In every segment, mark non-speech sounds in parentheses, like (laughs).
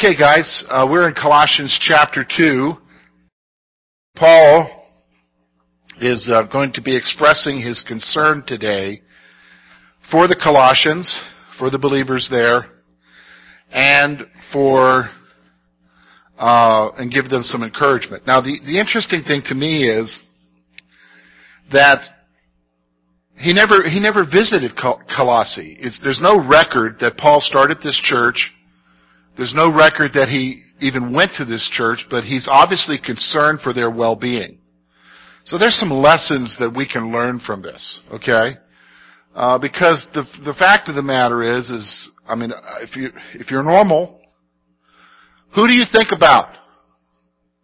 Okay, guys, uh, we're in Colossians chapter 2. Paul is uh, going to be expressing his concern today for the Colossians, for the believers there, and for uh, and give them some encouragement. Now, the, the interesting thing to me is that he never he never visited Colossae. It's, there's no record that Paul started this church there's no record that he even went to this church, but he's obviously concerned for their well-being. So there's some lessons that we can learn from this, okay? Uh, because the the fact of the matter is, is I mean, if you if you're normal, who do you think about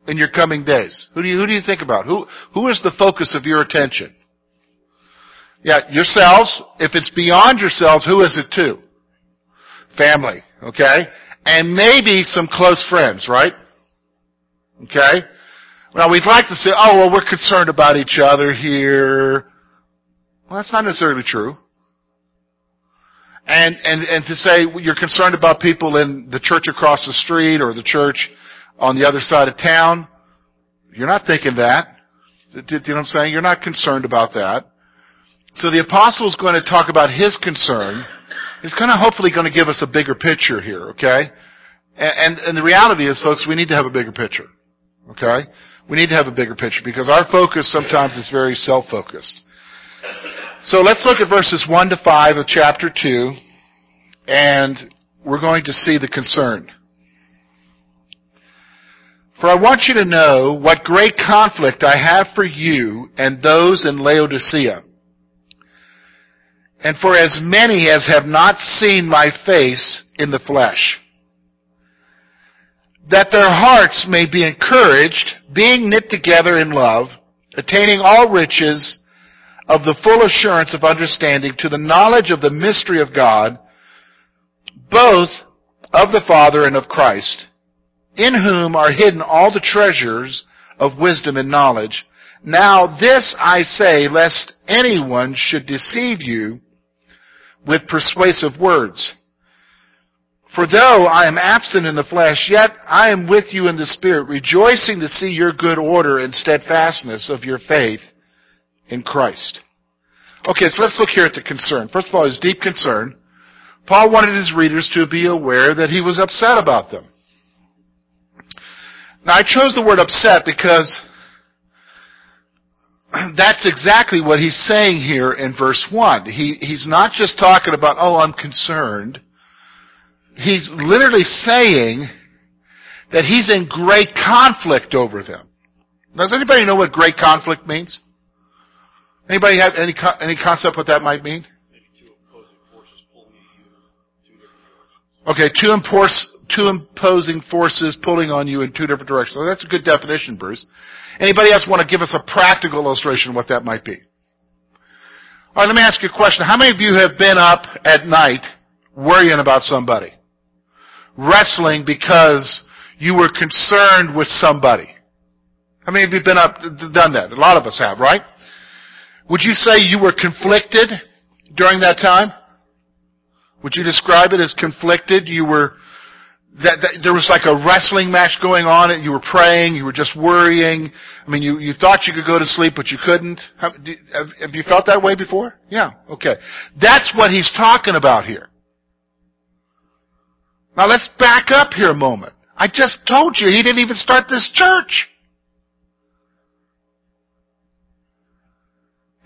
in your coming days? Who do you who do you think about? Who who is the focus of your attention? Yeah, yourselves. If it's beyond yourselves, who is it to? Family, okay? And maybe some close friends, right? Okay? Now we'd like to say, oh, well, we're concerned about each other here. Well, that's not necessarily true. And, and, and to say you're concerned about people in the church across the street or the church on the other side of town, you're not thinking that. Do you know what I'm saying? You're not concerned about that. So the apostle is going to talk about his concern He's kind of hopefully going to give us a bigger picture here, okay? And, and, and the reality is, folks, we need to have a bigger picture, okay? We need to have a bigger picture because our focus sometimes is very self-focused. So let's look at verses 1 to 5 of chapter 2, and we're going to see the concern. For I want you to know what great conflict I have for you and those in Laodicea and for as many as have not seen my face in the flesh, that their hearts may be encouraged, being knit together in love, attaining all riches of the full assurance of understanding to the knowledge of the mystery of God, both of the Father and of Christ, in whom are hidden all the treasures of wisdom and knowledge. Now this I say, lest anyone should deceive you with persuasive words. For though I am absent in the flesh, yet I am with you in the Spirit, rejoicing to see your good order and steadfastness of your faith in Christ. Okay, so let's look here at the concern. First of all, his deep concern. Paul wanted his readers to be aware that he was upset about them. Now I chose the word upset because (clears throat) that's exactly what he's saying here in verse 1. He, he's not just talking about, oh, I'm concerned. He's literally saying that he's in great conflict over them. Does anybody know what great conflict means? Anybody have any, any concept what that might mean? Okay, two, two imposing forces pulling on you in two different directions. So that's a good definition, Bruce. Anybody else want to give us a practical illustration of what that might be? All right, let me ask you a question. How many of you have been up at night worrying about somebody? Wrestling because you were concerned with somebody? How many of you have been up, done that? A lot of us have, right? Would you say you were conflicted during that time? Would you describe it as conflicted? You were that, that, there was like a wrestling match going on and you were praying, you were just worrying. I mean, you, you thought you could go to sleep, but you couldn't. Have, have, have you felt that way before? Yeah, okay. That's what he's talking about here. Now let's back up here a moment. I just told you he didn't even start this church.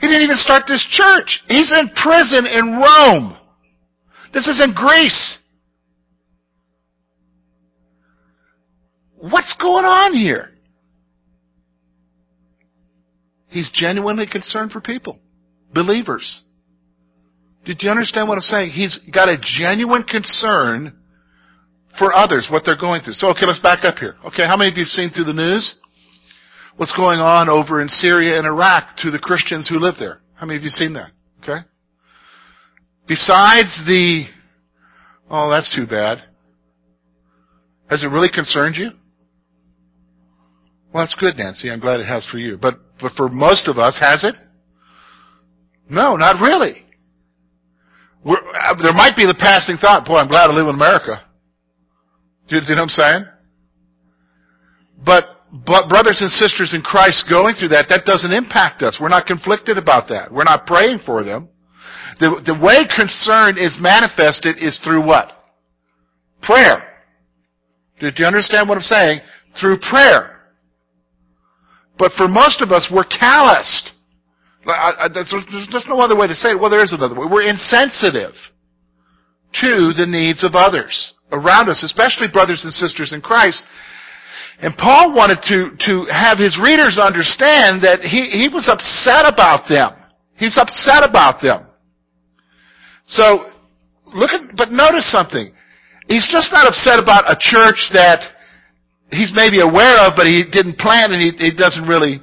He didn't even start this church. He's in prison in Rome. This is in Greece. What's going on here? He's genuinely concerned for people, believers. Did you understand what I'm saying? He's got a genuine concern for others, what they're going through. So, okay, let's back up here. Okay, how many of you have seen through the news what's going on over in Syria and Iraq to the Christians who live there? How many of you seen that? Okay? Besides the, oh, that's too bad. Has it really concerned you? Well, that's good, Nancy. I'm glad it has for you. But, but for most of us, has it? No, not really. We're, uh, there might be the passing thought, boy, I'm glad I live in America. Do you, do you know what I'm saying? But, but brothers and sisters in Christ going through that, that doesn't impact us. We're not conflicted about that. We're not praying for them. The, the way concern is manifested is through what? Prayer. Do you understand what I'm saying? Through prayer. But for most of us, we're calloused. I, I, there's, there's no other way to say it. Well, there is another way. We're insensitive to the needs of others around us, especially brothers and sisters in Christ. And Paul wanted to, to have his readers understand that he, he was upset about them. He's upset about them. So, look at, but notice something. He's just not upset about a church that he's maybe aware of, but he didn't plan and he, he doesn't really,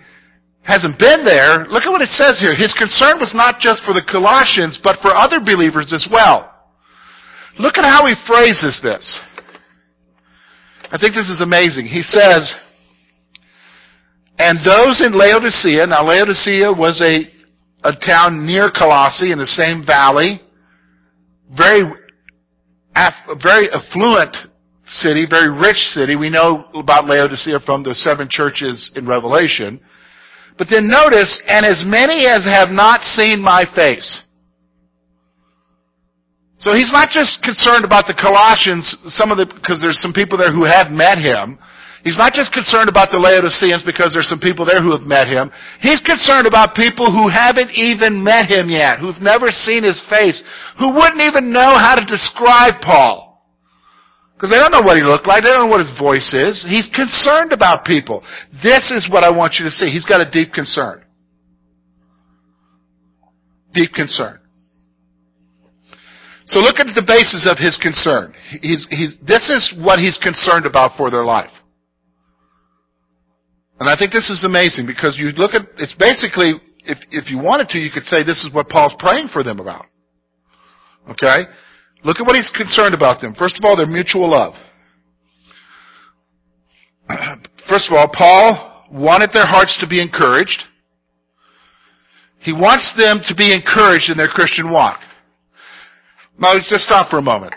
hasn't been there. Look at what it says here. His concern was not just for the Colossians, but for other believers as well. Look at how he phrases this. I think this is amazing. He says, and those in Laodicea, now Laodicea was a, a town near Colossae in the same valley, very, very affluent city, very rich city. We know about Laodicea from the seven churches in Revelation. But then notice, and as many as have not seen my face. So he's not just concerned about the Colossians, some of the, because there's some people there who have met him. He's not just concerned about the Laodiceans because there's some people there who have met him. He's concerned about people who haven't even met him yet, who've never seen his face, who wouldn't even know how to describe Paul. Because they don't know what he looked like. They don't know what his voice is. He's concerned about people. This is what I want you to see. He's got a deep concern. Deep concern. So look at the basis of his concern. He's, he's, this is what he's concerned about for their life. And I think this is amazing because you look at, it's basically, if, if you wanted to, you could say this is what Paul's praying for them about. Okay? Look at what he's concerned about them. First of all, their mutual love. (clears throat) First of all, Paul wanted their hearts to be encouraged. He wants them to be encouraged in their Christian walk. Now, just stop for a moment.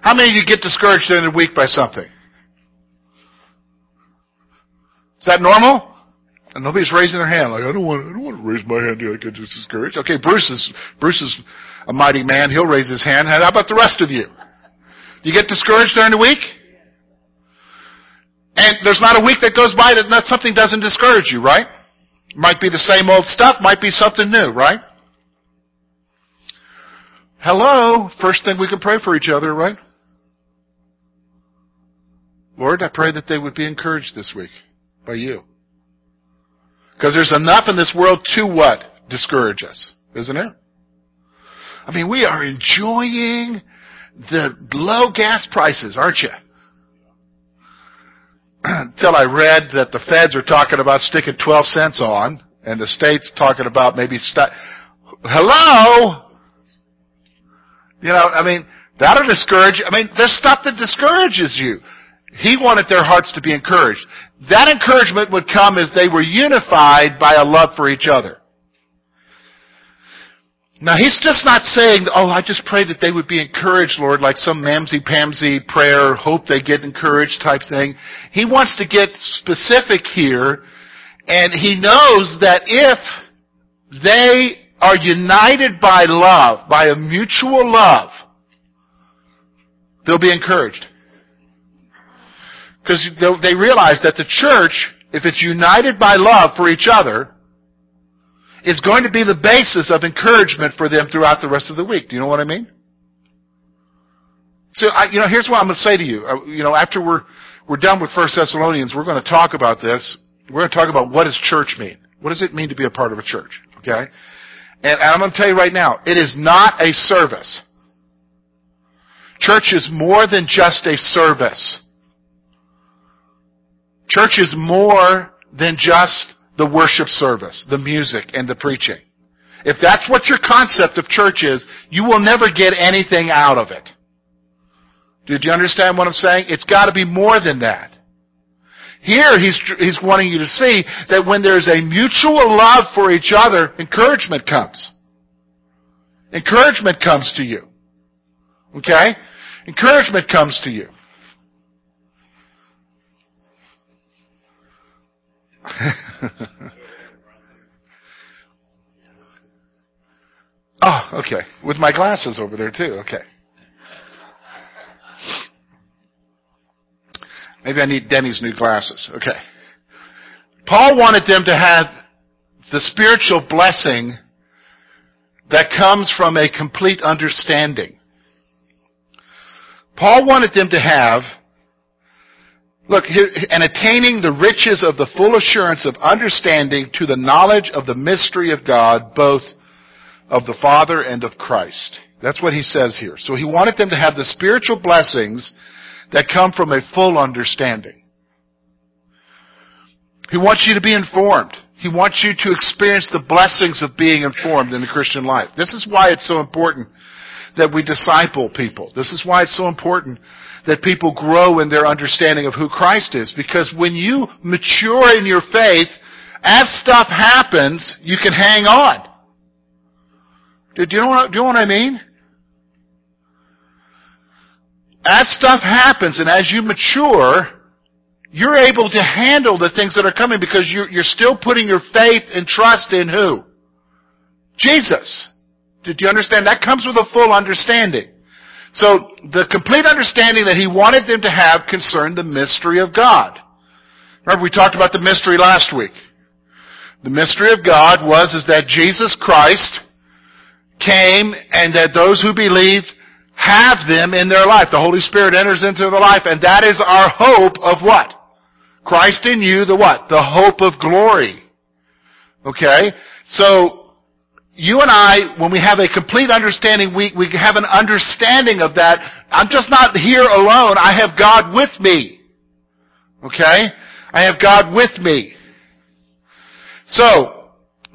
How many of you get discouraged during the week by something? Is that normal? And nobody's raising their hand. Like, I don't want, I don't want to raise my hand. I get discouraged. Okay, Bruce is, Bruce is a mighty man. He'll raise his hand. How about the rest of you? You get discouraged during the week? And there's not a week that goes by that not, something doesn't discourage you, right? Might be the same old stuff, might be something new, right? Hello, first thing we can pray for each other, right? Lord, I pray that they would be encouraged this week by you. Because there's enough in this world to what? Discourage us, isn't it? I mean, we are enjoying the low gas prices, aren't you? (clears throat) Until I read that the feds are talking about sticking 12 cents on, and the state's talking about maybe st- Hello? You know, I mean, that'll discourage, I mean, there's stuff that discourages you. He wanted their hearts to be encouraged. That encouragement would come as they were unified by a love for each other. Now he's just not saying, oh, I just pray that they would be encouraged, Lord, like some mamsy-pamsy prayer, hope they get encouraged type thing. He wants to get specific here, and he knows that if they are united by love, by a mutual love, they'll be encouraged. Because they realize that the church, if it's united by love for each other, is going to be the basis of encouragement for them throughout the rest of the week. Do you know what I mean? So, I, you know, here's what I'm going to say to you. Uh, you know, after we're we're done with First Thessalonians, we're going to talk about this. We're going to talk about what does church mean. What does it mean to be a part of a church? Okay, and I'm going to tell you right now, it is not a service. Church is more than just a service. Church is more than just the worship service, the music, and the preaching. If that's what your concept of church is, you will never get anything out of it. Did you understand what I'm saying? It's got to be more than that. Here, he's, he's wanting you to see that when there's a mutual love for each other, encouragement comes. Encouragement comes to you. Okay? Encouragement comes to you. (laughs) oh, okay. With my glasses over there too. Okay. Maybe I need Denny's new glasses. Okay. Paul wanted them to have the spiritual blessing that comes from a complete understanding. Paul wanted them to have, look, and attaining the riches of the full assurance of understanding to the knowledge of the mystery of God, both of the Father and of Christ. That's what he says here. So he wanted them to have the spiritual blessings that come from a full understanding. He wants you to be informed. He wants you to experience the blessings of being informed in the Christian life. This is why it's so important that we disciple people. This is why it's so important that people grow in their understanding of who Christ is. Because when you mature in your faith, as stuff happens, you can hang on. Do you know what, do you know what I mean? As stuff happens and as you mature, you're able to handle the things that are coming because you're, you're still putting your faith and trust in who? Jesus. Did you understand? That comes with a full understanding. So the complete understanding that he wanted them to have concerned the mystery of God. Remember we talked about the mystery last week. The mystery of God was is that Jesus Christ came and that those who believe have them in their life. The Holy Spirit enters into their life and that is our hope of what? Christ in you, the what? The hope of glory. Okay? So, you and I, when we have a complete understanding, we, we have an understanding of that. I'm just not here alone. I have God with me. Okay? I have God with me. So,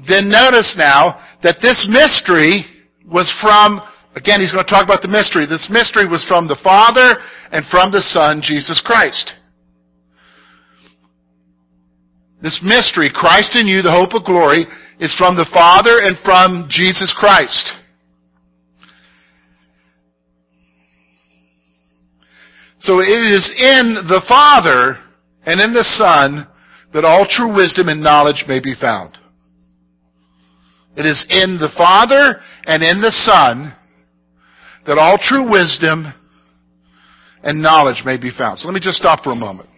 then notice now that this mystery was from, again, he's going to talk about the mystery. This mystery was from the Father and from the Son, Jesus Christ. This mystery, Christ in you, the hope of glory, is from the Father and from Jesus Christ. So it is in the Father and in the Son that all true wisdom and knowledge may be found. It is in the Father and in the Son that all true wisdom and knowledge may be found. So let me just stop for a moment.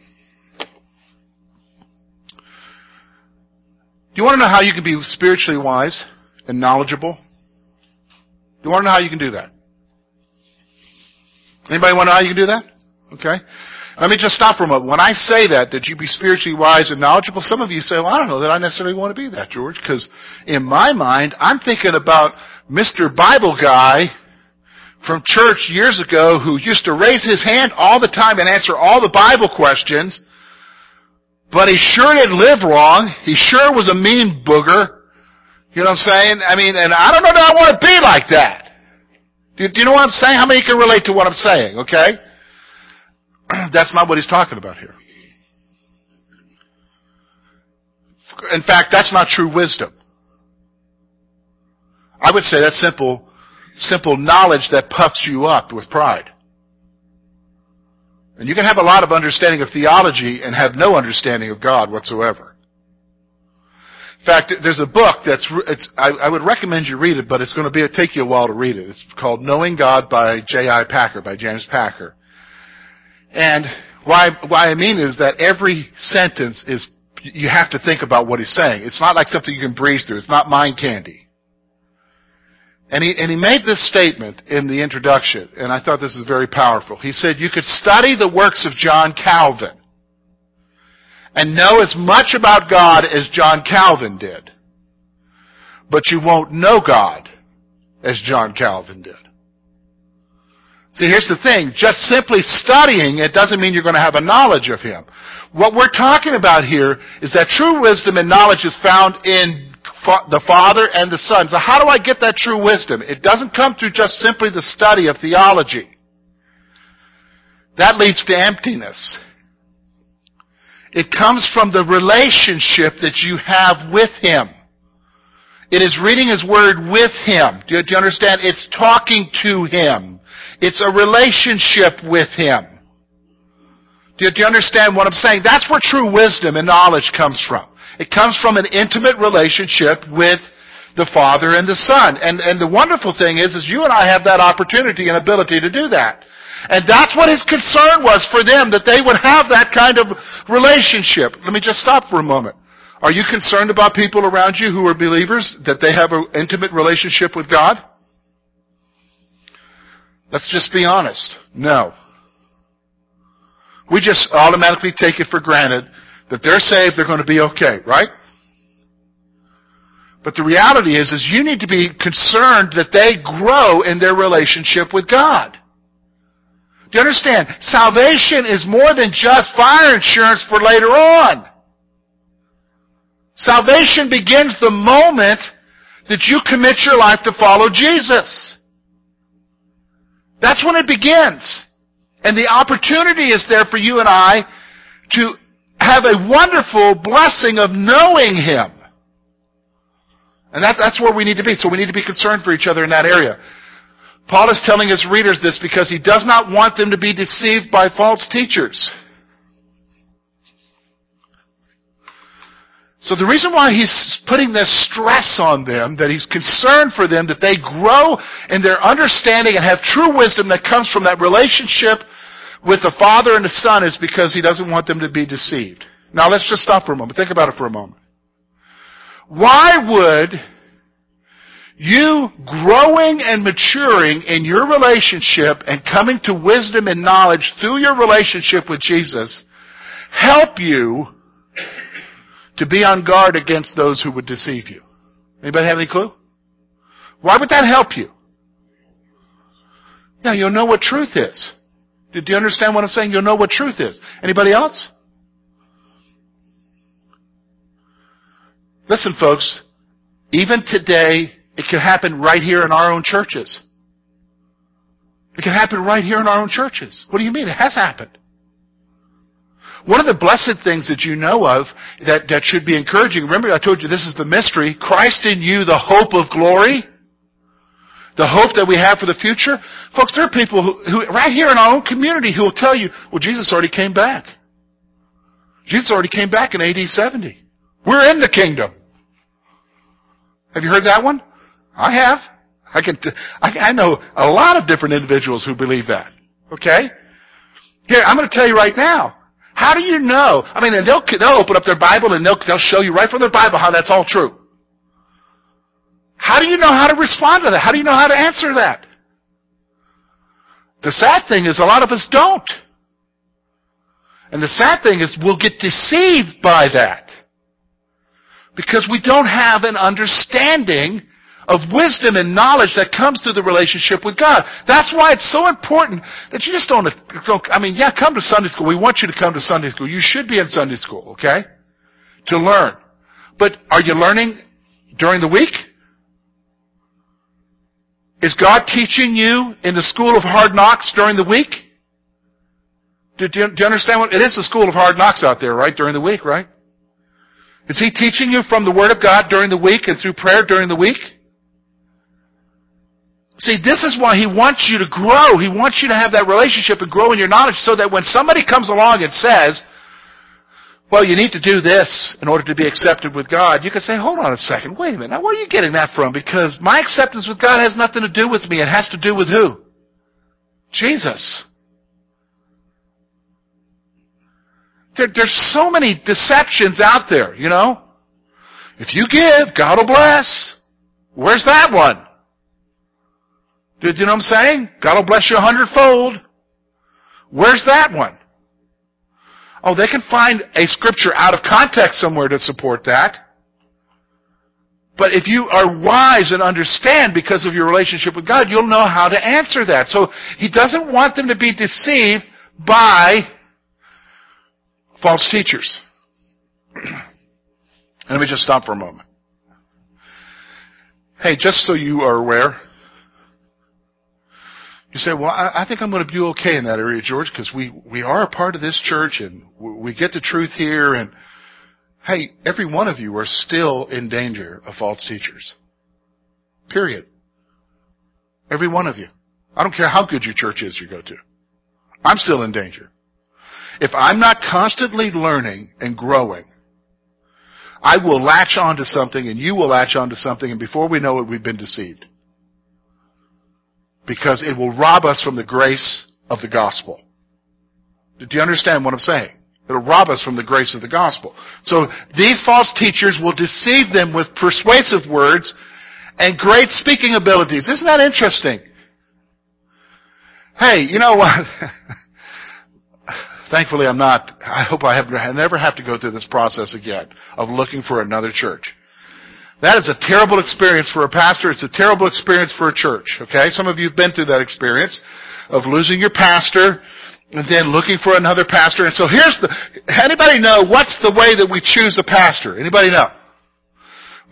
Do you want to know how you can be spiritually wise and knowledgeable? Do you want to know how you can do that? Anybody want to know how you can do that? Okay. Let me just stop for a moment. When I say that, that you be spiritually wise and knowledgeable, some of you say, well, I don't know that I necessarily want to be that, George, because in my mind, I'm thinking about Mr. Bible guy from church years ago who used to raise his hand all the time and answer all the Bible questions but he sure didn't live wrong. He sure was a mean booger. You know what I'm saying? I mean, and I don't know that I want to be like that. Do, do you know what I'm saying? How many can relate to what I'm saying? Okay? (clears throat) That's not what he's talking about here. In fact, that's not true wisdom. I would say that's simple, simple knowledge that puffs you up with pride. And you can have a lot of understanding of theology and have no understanding of God whatsoever. In fact, there's a book that's, I, I would recommend you read it, but it's going to be, take you a while to read it. It's called Knowing God by J.I. Packer, by James Packer. And why, why I mean is that every sentence is, you have to think about what he's saying. It's not like something you can breeze through. It's not mind candy. And he, and he made this statement in the introduction, and I thought this is very powerful. He said, you could study the works of John Calvin and know as much about God as John Calvin did. But you won't know God as John Calvin did. See, here's the thing. Just simply studying it doesn't mean you're going to have a knowledge of Him. What we're talking about here is that true wisdom and knowledge is found in the Father and the Son. So how do I get that true wisdom? It doesn't come through just simply the study of theology. That leads to emptiness. It comes from the relationship that you have with Him. It is reading His Word with Him. Do you, do you understand? It's talking to Him. It's a relationship with Him. Do you, do you understand what I'm saying? That's where true wisdom and knowledge comes from. It comes from an intimate relationship with the Father and the Son. And, and the wonderful thing is, is you and I have that opportunity and ability to do that. And that's what his concern was for them, that they would have that kind of relationship. Let me just stop for a moment. Are you concerned about people around you who are believers, that they have an intimate relationship with God? Let's just be honest. No. We just automatically take it for granted that they're saved, they're going to be okay, right? But the reality is, is you need to be concerned that they grow in their relationship with God. Do you understand? Salvation is more than just fire insurance for later on. Salvation begins the moment that you commit your life to follow Jesus. That's when it begins. And the opportunity is there for you and I to have a wonderful blessing of knowing Him. And that, that's where we need to be. So we need to be concerned for each other in that area. Paul is telling his readers this because he does not want them to be deceived by false teachers. So the reason why he's putting this stress on them, that he's concerned for them, that they grow in their understanding and have true wisdom that comes from that relationship with the Father and the Son is because he doesn't want them to be deceived. Now let's just stop for a moment. Think about it for a moment. Why would you growing and maturing in your relationship and coming to wisdom and knowledge through your relationship with Jesus help you to be on guard against those who would deceive you? Anybody have any clue? Why would that help you? Now you'll know what truth is. Do you understand what I'm saying? You'll know what truth is. Anybody else? Listen, folks, even today, it can happen right here in our own churches. It can happen right here in our own churches. What do you mean? It has happened. One of the blessed things that you know of that, that should be encouraging, remember I told you this is the mystery, Christ in you, the hope of glory. The hope that we have for the future. Folks, there are people who, who right here in our own community who will tell you, well, Jesus already came back. Jesus already came back in AD 70. We're in the kingdom. Have you heard that one? I have. I can, I, I know a lot of different individuals who believe that. Okay? Here, I'm going to tell you right now. How do you know? I mean, they'll, they'll open up their Bible and they'll, they'll show you right from their Bible how that's all true. How do you know how to respond to that? How do you know how to answer that? The sad thing is a lot of us don't. And the sad thing is we'll get deceived by that. Because we don't have an understanding of wisdom and knowledge that comes through the relationship with God. That's why it's so important that you just don't, don't, I mean, yeah, come to Sunday school. We want you to come to Sunday school. You should be in Sunday school, okay? To learn. But are you learning during the week? Is God teaching you in the school of hard knocks during the week? Do, do, do you understand what, it is the school of hard knocks out there, right? During the week, right? Is He teaching you from the Word of God during the week and through prayer during the week? See, this is why he wants you to grow. He wants you to have that relationship and grow in your knowledge so that when somebody comes along and says, well, you need to do this in order to be accepted with God, you can say, hold on a second, wait a minute. Now, where are you getting that from? Because my acceptance with God has nothing to do with me. It has to do with who? Jesus. There, there's so many deceptions out there, you know? If you give, God will bless. Where's that one? Do you know what I'm saying? God will bless you a hundredfold. Where's that one? Oh, they can find a scripture out of context somewhere to support that. But if you are wise and understand because of your relationship with God, you'll know how to answer that. So He doesn't want them to be deceived by false teachers. (clears throat) Let me just stop for a moment. Hey, just so you are aware, you say, well, I, I think I'm going to do okay in that area, George, because we, we are a part of this church and we get the truth here. And hey, every one of you are still in danger of false teachers. Period. Every one of you. I don't care how good your church is you go to. I'm still in danger. If I'm not constantly learning and growing, I will latch onto something and you will latch onto something and before we know it, we've been deceived. Because it will rob us from the grace of the gospel. Do you understand what I'm saying? It'll rob us from the grace of the gospel. So these false teachers will deceive them with persuasive words and great speaking abilities. Isn't that interesting? Hey, you know what? (laughs) Thankfully, I'm not. I hope I, have, I never have to go through this process again of looking for another church. That is a terrible experience for a pastor. It's a terrible experience for a church. Okay? Some of you have been through that experience of losing your pastor and then looking for another pastor. And so here's the, anybody know what's the way that we choose a pastor? Anybody know?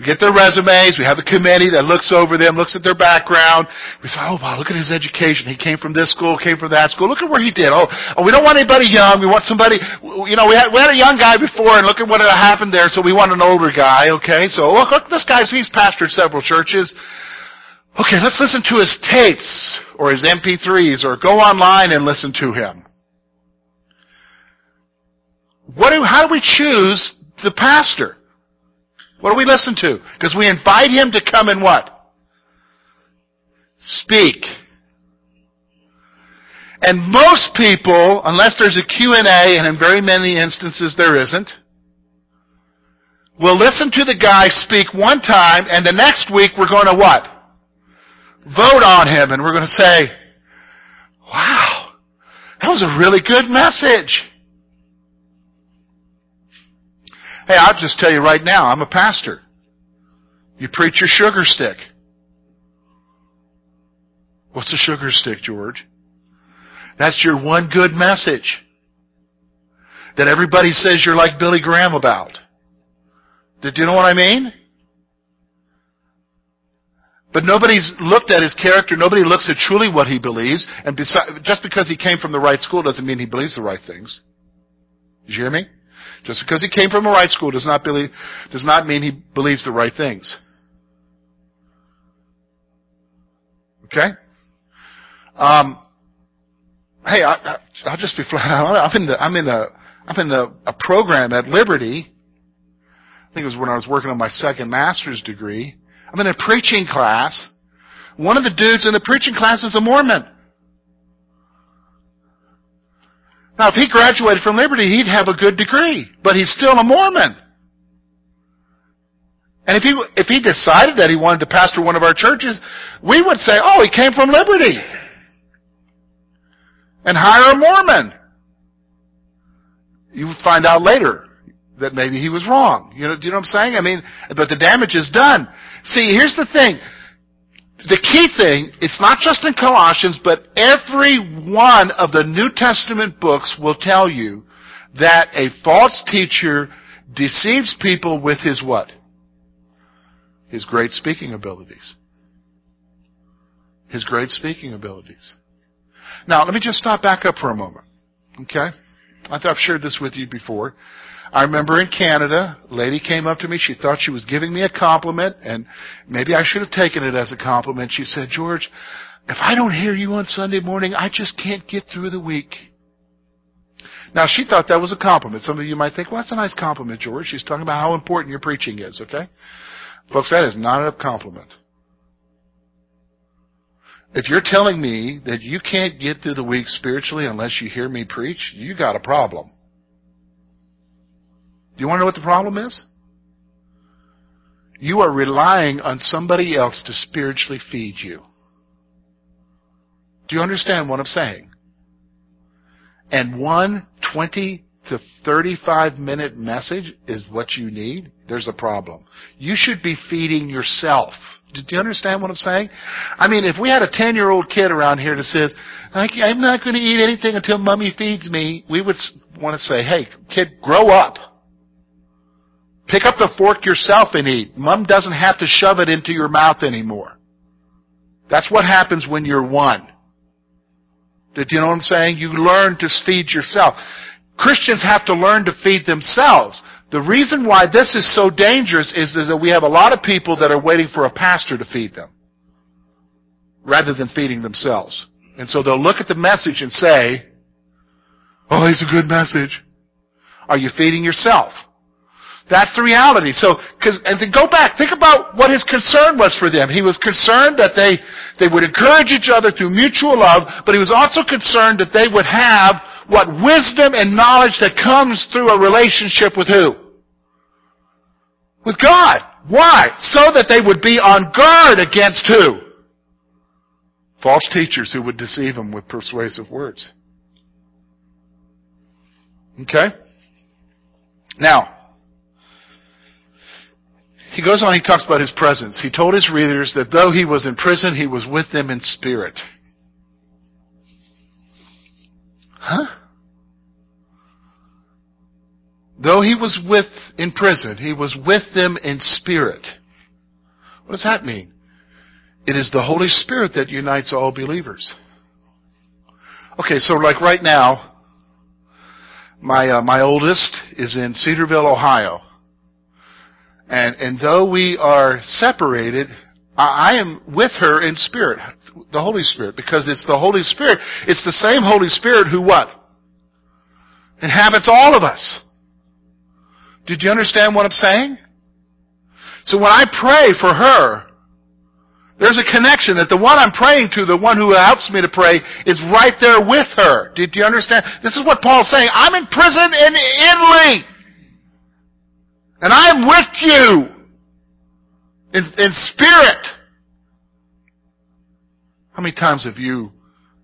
We get their resumes. We have a committee that looks over them, looks at their background. We say, oh wow, look at his education. He came from this school, came from that school. Look at where he did. Oh, oh we don't want anybody young. We want somebody, you know, we had, we had a young guy before and look at what happened there. So we want an older guy. Okay. So look, look, this guy's, he's pastored several churches. Okay, let's listen to his tapes or his MP3s or go online and listen to him. What do, how do we choose the pastor? What do we listen to? Because we invite him to come and what? Speak. And most people, unless there's a Q&A, and in very many instances there isn't, will listen to the guy speak one time, and the next week we're going to what? Vote on him, and we're going to say, wow, that was a really good message. Hey, I'll just tell you right now, I'm a pastor. You preach your sugar stick. What's a sugar stick, George? That's your one good message that everybody says you're like Billy Graham about. Did you know what I mean? But nobody's looked at his character. Nobody looks at truly what he believes. And just because he came from the right school doesn't mean he believes the right things. Did you hear me? Just because he came from a right school does not believe, does not mean he believes the right things. Okay? Um, hey, I, will just be flat out. I'm in the, I'm in a, I'm in a, a program at Liberty. I think it was when I was working on my second master's degree. I'm in a preaching class. One of the dudes in the preaching class is a Mormon. Now, if he graduated from Liberty, he'd have a good degree, but he's still a Mormon. And if he, if he decided that he wanted to pastor one of our churches, we would say, oh, he came from Liberty. And hire a Mormon. You would find out later that maybe he was wrong. You know, do you know what I'm saying? I mean, but the damage is done. See, here's the thing the key thing, it's not just in Colossians, but every one of the New Testament books will tell you that a false teacher deceives people with his what? His great speaking abilities. His great speaking abilities. Now, let me just stop back up for a moment. Okay? I I've shared this with you before. I remember in Canada, a lady came up to me. She thought she was giving me a compliment, and maybe I should have taken it as a compliment. She said, George, if I don't hear you on Sunday morning, I just can't get through the week. Now, she thought that was a compliment. Some of you might think, well, that's a nice compliment, George. She's talking about how important your preaching is, okay? Folks, that is not a compliment. If you're telling me that you can't get through the week spiritually unless you hear me preach, you got a problem. Do you want to know what the problem is? You are relying on somebody else to spiritually feed you. Do you understand what I'm saying? And one 20 to 35 minute message is what you need, there's a problem. You should be feeding yourself. Do you understand what I'm saying? I mean, if we had a 10 year old kid around here that says, I'm not going to eat anything until mommy feeds me, we would want to say, hey, kid, grow up. Pick up the fork yourself and eat. Mom doesn't have to shove it into your mouth anymore. That's what happens when you're one. Did you know what I'm saying? You learn to feed yourself. Christians have to learn to feed themselves. The reason why this is so dangerous is, that we have a lot of people that are waiting for a pastor to feed them rather than feeding themselves. And so they'll look at the message and say, oh, it's a good message. Are you feeding yourself? That's the reality. So, cause, and then go back, think about what his concern was for them. He was concerned that they, they would encourage each other through mutual love, but he was also concerned that they would have what wisdom and knowledge that comes through a relationship with who? With God. Why? So that they would be on guard against who? False teachers who would deceive them with persuasive words. Okay? Now, he goes on, he talks about his presence. He told his readers that though he was in prison, he was with them in spirit. Huh? Though he was with in prison, he was with them in spirit. What does that mean? It is the Holy Spirit that unites all believers. Okay, so like right now, my uh, my oldest is in Cedarville, Ohio. And, and though we are separated, I, am with her in spirit, the Holy Spirit, because it's the Holy Spirit. It's the same Holy Spirit who what? Inhabits all of us. Did you understand what I'm saying? So when I pray for her, there's a connection that the one I'm praying to, the one who helps me to pray, is right there with her. Did you understand? This is what Paul's saying. I'm in prison in Italy. And I am with you in, in spirit. How many times have you,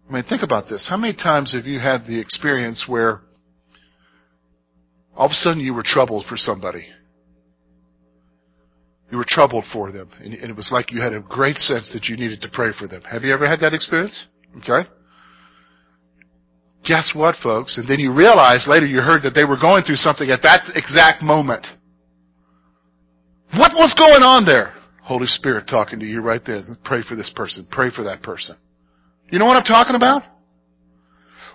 I mean, think about this. How many times have you had the experience where all of a sudden you were troubled for somebody? You were troubled for them, and it was like you had a great sense that you needed to pray for them. Have you ever had that experience? Okay. Guess what, folks? And then you realize later you heard that they were going through something at that exact moment. What was going on there? Holy Spirit talking to you right there. Pray for this person. Pray for that person. You know what I'm talking about?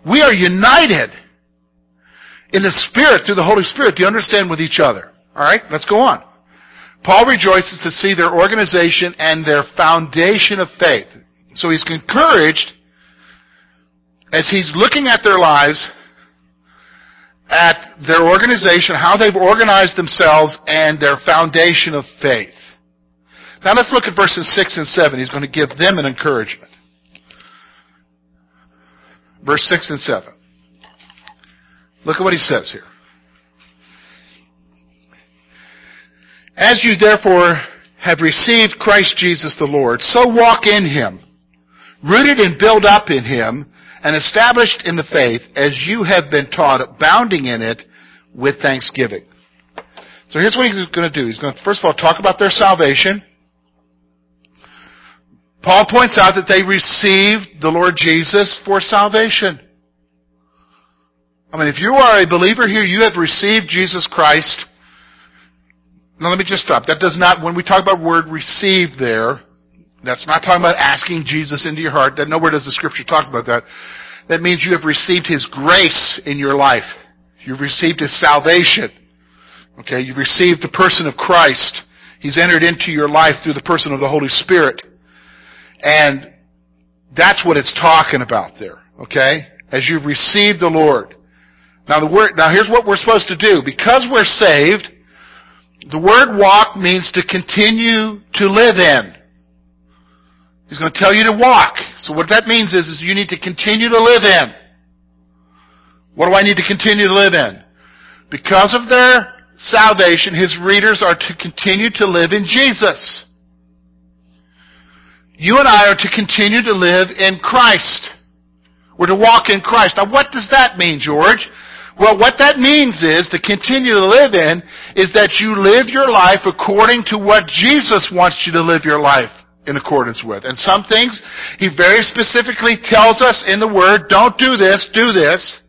We are united in the Spirit through the Holy Spirit. Do you understand with each other? Alright, let's go on. Paul rejoices to see their organization and their foundation of faith. So he's encouraged as he's looking at their lives at their organization, how they've organized themselves, and their foundation of faith. Now let's look at verses 6 and 7. He's going to give them an encouragement. Verse 6 and 7. Look at what he says here. As you therefore have received Christ Jesus the Lord, so walk in him, rooted and built up in him, and established in the faith as you have been taught, abounding in it with thanksgiving. So here's what he's going to do. He's going to, first of all, talk about their salvation. Paul points out that they received the Lord Jesus for salvation. I mean, if you are a believer here, you have received Jesus Christ. Now let me just stop. That does not, when we talk about word received there, that's not talking about asking Jesus into your heart. That nowhere does the scripture talk about that. That means you have received His grace in your life. You've received His salvation. Okay, you've received the person of Christ. He's entered into your life through the person of the Holy Spirit. And that's what it's talking about there. Okay? As you've received the Lord. Now the word, now here's what we're supposed to do. Because we're saved, the word walk means to continue to live in. He's going to tell you to walk. So what that means is, is you need to continue to live in. What do I need to continue to live in? Because of their salvation, his readers are to continue to live in Jesus. You and I are to continue to live in Christ. We're to walk in Christ. Now what does that mean, George? Well, what that means is, to continue to live in, is that you live your life according to what Jesus wants you to live your life in accordance with. And some things he very specifically tells us in the Word, don't do this, do this.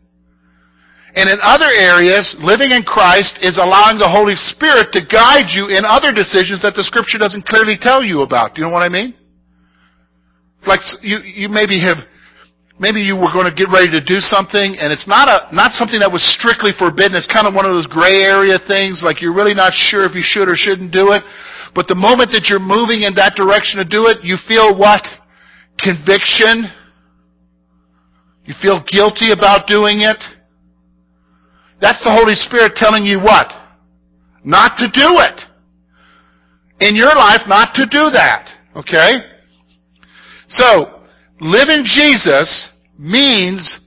And in other areas, living in Christ is allowing the Holy Spirit to guide you in other decisions that the Scripture doesn't clearly tell you about. Do you know what I mean? Like you, you maybe have, maybe you were going to get ready to do something, and it's not a not something that was strictly forbidden. It's kind of one of those gray area things, like you're really not sure if you should or shouldn't do it. But the moment that you're moving in that direction to do it, you feel what? Conviction. You feel guilty about doing it? That's the Holy Spirit telling you what? Not to do it. In your life, not to do that. Okay? So, living Jesus means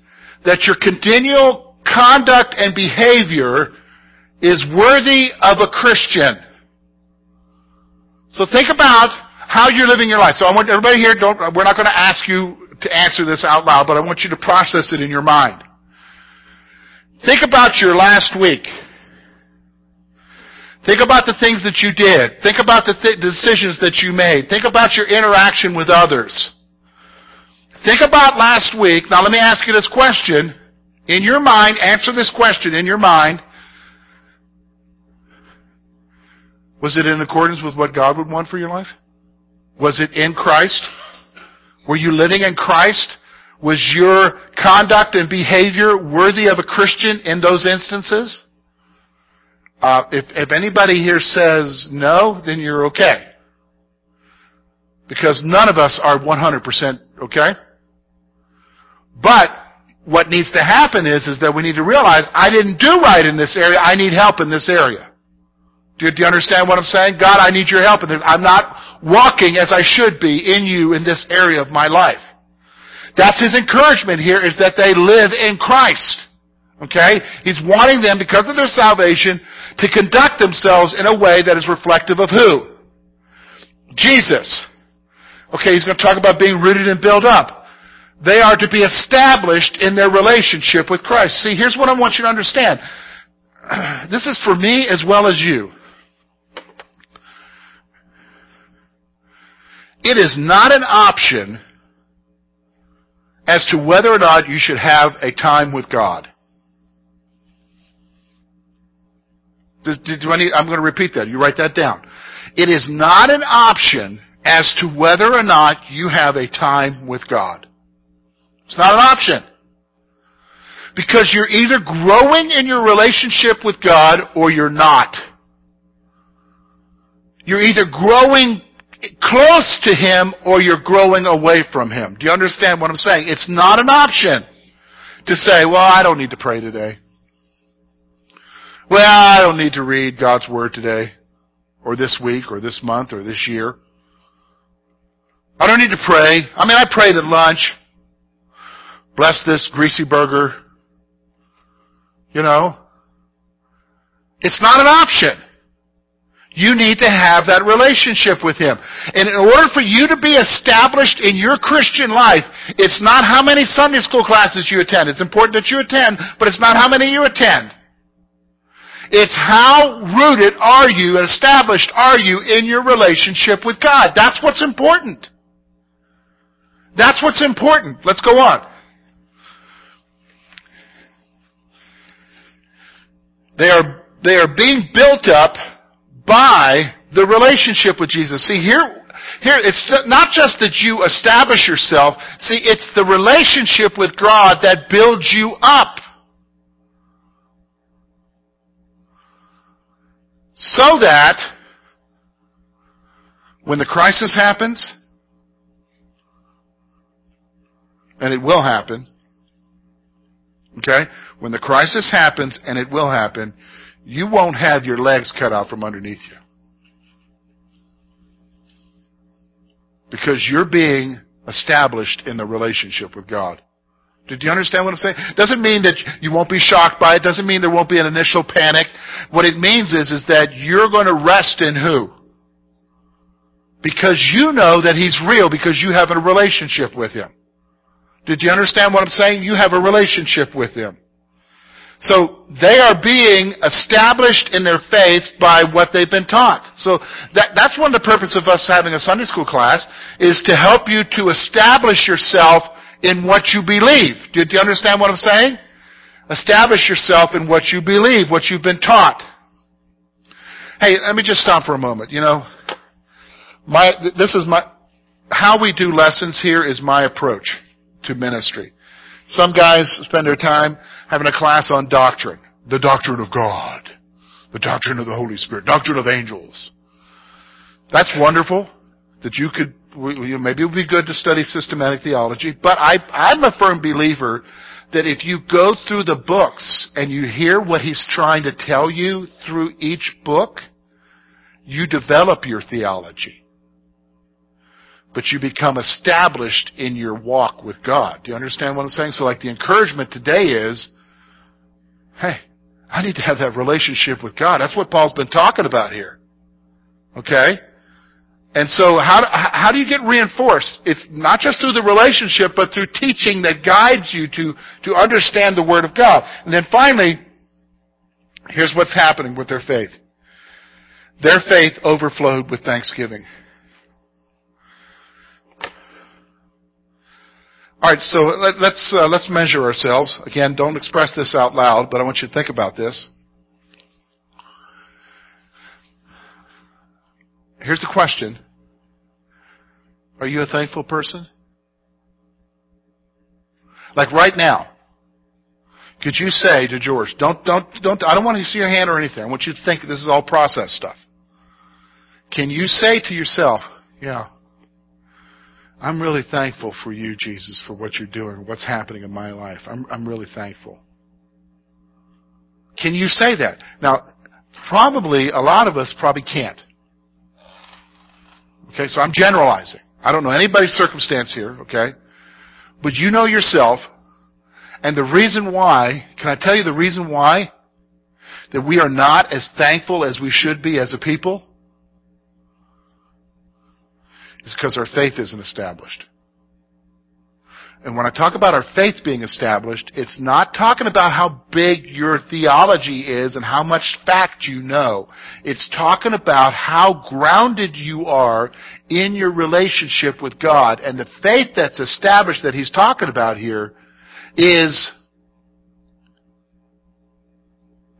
that your continual conduct and behavior is worthy of a Christian. So think about how you're living your life. So I want everybody here, don't, we're not going to ask you to answer this out loud, but I want you to process it in your mind. Think about your last week. Think about the things that you did. Think about the th- decisions that you made. Think about your interaction with others. Think about last week. Now let me ask you this question. In your mind, answer this question in your mind. Was it in accordance with what God would want for your life? Was it in Christ? Were you living in Christ? Was your conduct and behavior worthy of a Christian in those instances? Uh, if, if anybody here says no, then you're okay. Because none of us are 100% okay. But what needs to happen is, is that we need to realize I didn't do right in this area. I need help in this area. Do you, do you understand what I'm saying? God, I need your help. I'm not walking as I should be in you in this area of my life. That's his encouragement here is that they live in Christ. Okay? He's wanting them, because of their salvation, to conduct themselves in a way that is reflective of who? Jesus. Okay, he's going to talk about being rooted and built up. They are to be established in their relationship with Christ. See, here's what I want you to understand. (clears throat) This is for me as well as you. It is not an option as to whether or not you should have a time with God. Do I need, I'm going to repeat that. You write that down. It is not an option as to whether or not you have a time with God. It's not an option. Because you're either growing in your relationship with God or you're not. You're either growing close to Him or you're growing away from Him. Do you understand what I'm saying? It's not an option to say, well, I don't need to pray today. Well, I don't need to read God's Word today, or this week, or this month, or this year. I don't need to pray. I mean, I prayed at lunch. Bless this greasy burger. You know? It's not an option. You need to have that relationship with Him. And in order for you to be established in your Christian life, it's not how many Sunday school classes you attend. It's important that you attend, but it's not how many you attend. It's how rooted are you and established are you in your relationship with God. That's what's important. That's what's important. Let's go on. They are, they are being built up by the relationship with Jesus. See, here, here, it's not just that you establish yourself. See, it's the relationship with God that builds you up. So that when the crisis happens, and it will happen, okay? When the crisis happens, and it will happen, you won't have your legs cut out from underneath you. Because you're being established in the relationship with God. Did you understand what I'm saying? Doesn't mean that you won't be shocked by it. Doesn't mean there won't be an initial panic. What it means is, is that you're going to rest in who? Because you know that He's real because you have a relationship with Him. Did you understand what I'm saying? You have a relationship with Him. So they are being established in their faith by what they've been taught. So that, that's one of the purposes of us having a Sunday school class is to help you to establish yourself in what you believe. Do, do you understand what I'm saying? Establish yourself in what you believe, what you've been taught. Hey, let me just stop for a moment. You know, my, this is my, how we do lessons here is my approach to ministry. Some guys spend their time having a class on doctrine. The doctrine of God. The doctrine of the Holy Spirit. Doctrine of angels. That's wonderful. that you could, maybe it would be good to study systematic theology, but I, I'm a firm believer that if you go through the books and you hear what he's trying to tell you through each book, you develop your theology. But you become established in your walk with God. Do you understand what I'm saying? So like the encouragement today is, hey, I need to have that relationship with God. That's what Paul's been talking about here. Okay? And so how do, how do you get reinforced? It's not just through the relationship, but through teaching that guides you to, to understand the Word of God. And then finally, here's what's happening with their faith. Their faith overflowed with thanksgiving. All right, so let, us let's, uh, let's measure ourselves. Again, don't express this out loud, but I want you to think about this. Here's the question. Are you a thankful person? Like right now, could you say to George, don't, don't, don't, I don't want to see your hand or anything. I want you to think this is all process stuff. Can you say to yourself, yeah, I'm really thankful for you, Jesus, for what you're doing, what's happening in my life. I'm, I'm really thankful. Can you say that? Now, probably a lot of us probably can't. Okay, so I'm generalizing. I don't know anybody's circumstance here, okay? But you know yourself, and the reason why, can I tell you the reason why? That we are not as thankful as we should be as a people? Is because our faith isn't established. And when I talk about our faith being established, it's not talking about how big your theology is and how much fact you know. It's talking about how grounded you are in your relationship with God. And the faith that's established that he's talking about here is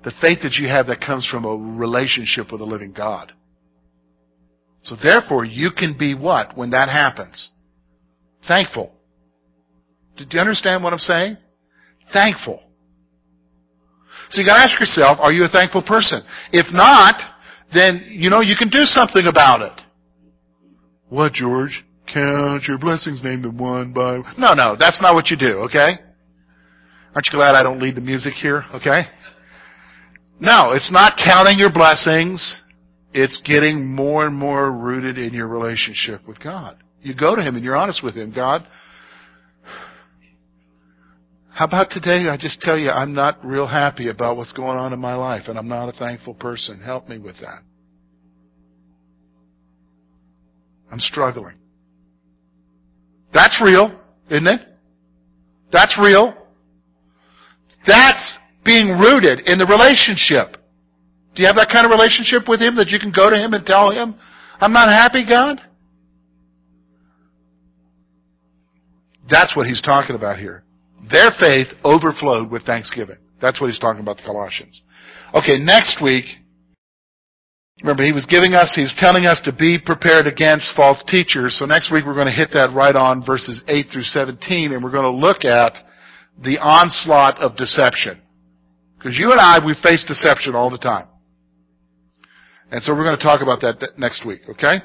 the faith that you have that comes from a relationship with a living God. So therefore, you can be what when that happens? Thankful. Do you understand what I'm saying? Thankful. So you gotta ask yourself, are you a thankful person? If not, then, you know, you can do something about it. What, George? Count your blessings, name them one by one. No, no, that's not what you do, okay? Aren't you glad I don't lead the music here, okay? No, it's not counting your blessings. It's getting more and more rooted in your relationship with God. You go to Him and you're honest with Him. God, how about today? I just tell you, I'm not real happy about what's going on in my life, and I'm not a thankful person. Help me with that. I'm struggling. That's real, isn't it? That's real. That's being rooted in the relationship. Do you have that kind of relationship with Him that you can go to Him and tell Him, I'm not happy, God? That's what He's talking about here. Their faith overflowed with thanksgiving. That's what he's talking about the Colossians. Okay, next week, remember he was giving us, he was telling us to be prepared against false teachers. So next week we're going to hit that right on verses 8 through 17 and we're going to look at the onslaught of deception. Because you and I, we face deception all the time. And so we're going to talk about that next week, okay?